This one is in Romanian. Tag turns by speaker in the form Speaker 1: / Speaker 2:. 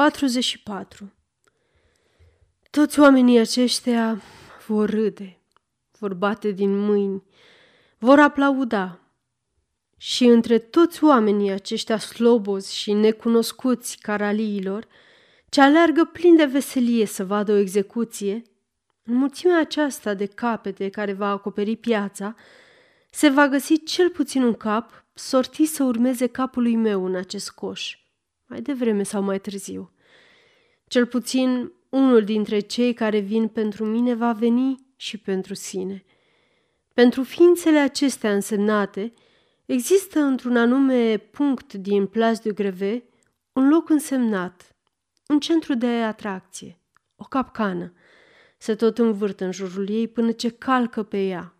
Speaker 1: 44. Toți oamenii aceștia vor râde, vor bate din mâini, vor aplauda. Și între toți oamenii aceștia slobozi și necunoscuți caraliilor, ce aleargă plin de veselie să vadă o execuție, în mulțimea aceasta de capete care va acoperi piața, se va găsi cel puțin un cap sortit să urmeze capului meu în acest coș mai devreme sau mai târziu. Cel puțin unul dintre cei care vin pentru mine va veni și pentru sine. Pentru ființele acestea însemnate, există într-un anume punct din Place de Greve un loc însemnat, un centru de atracție, o capcană. Se tot învârt în jurul ei până ce calcă pe ea,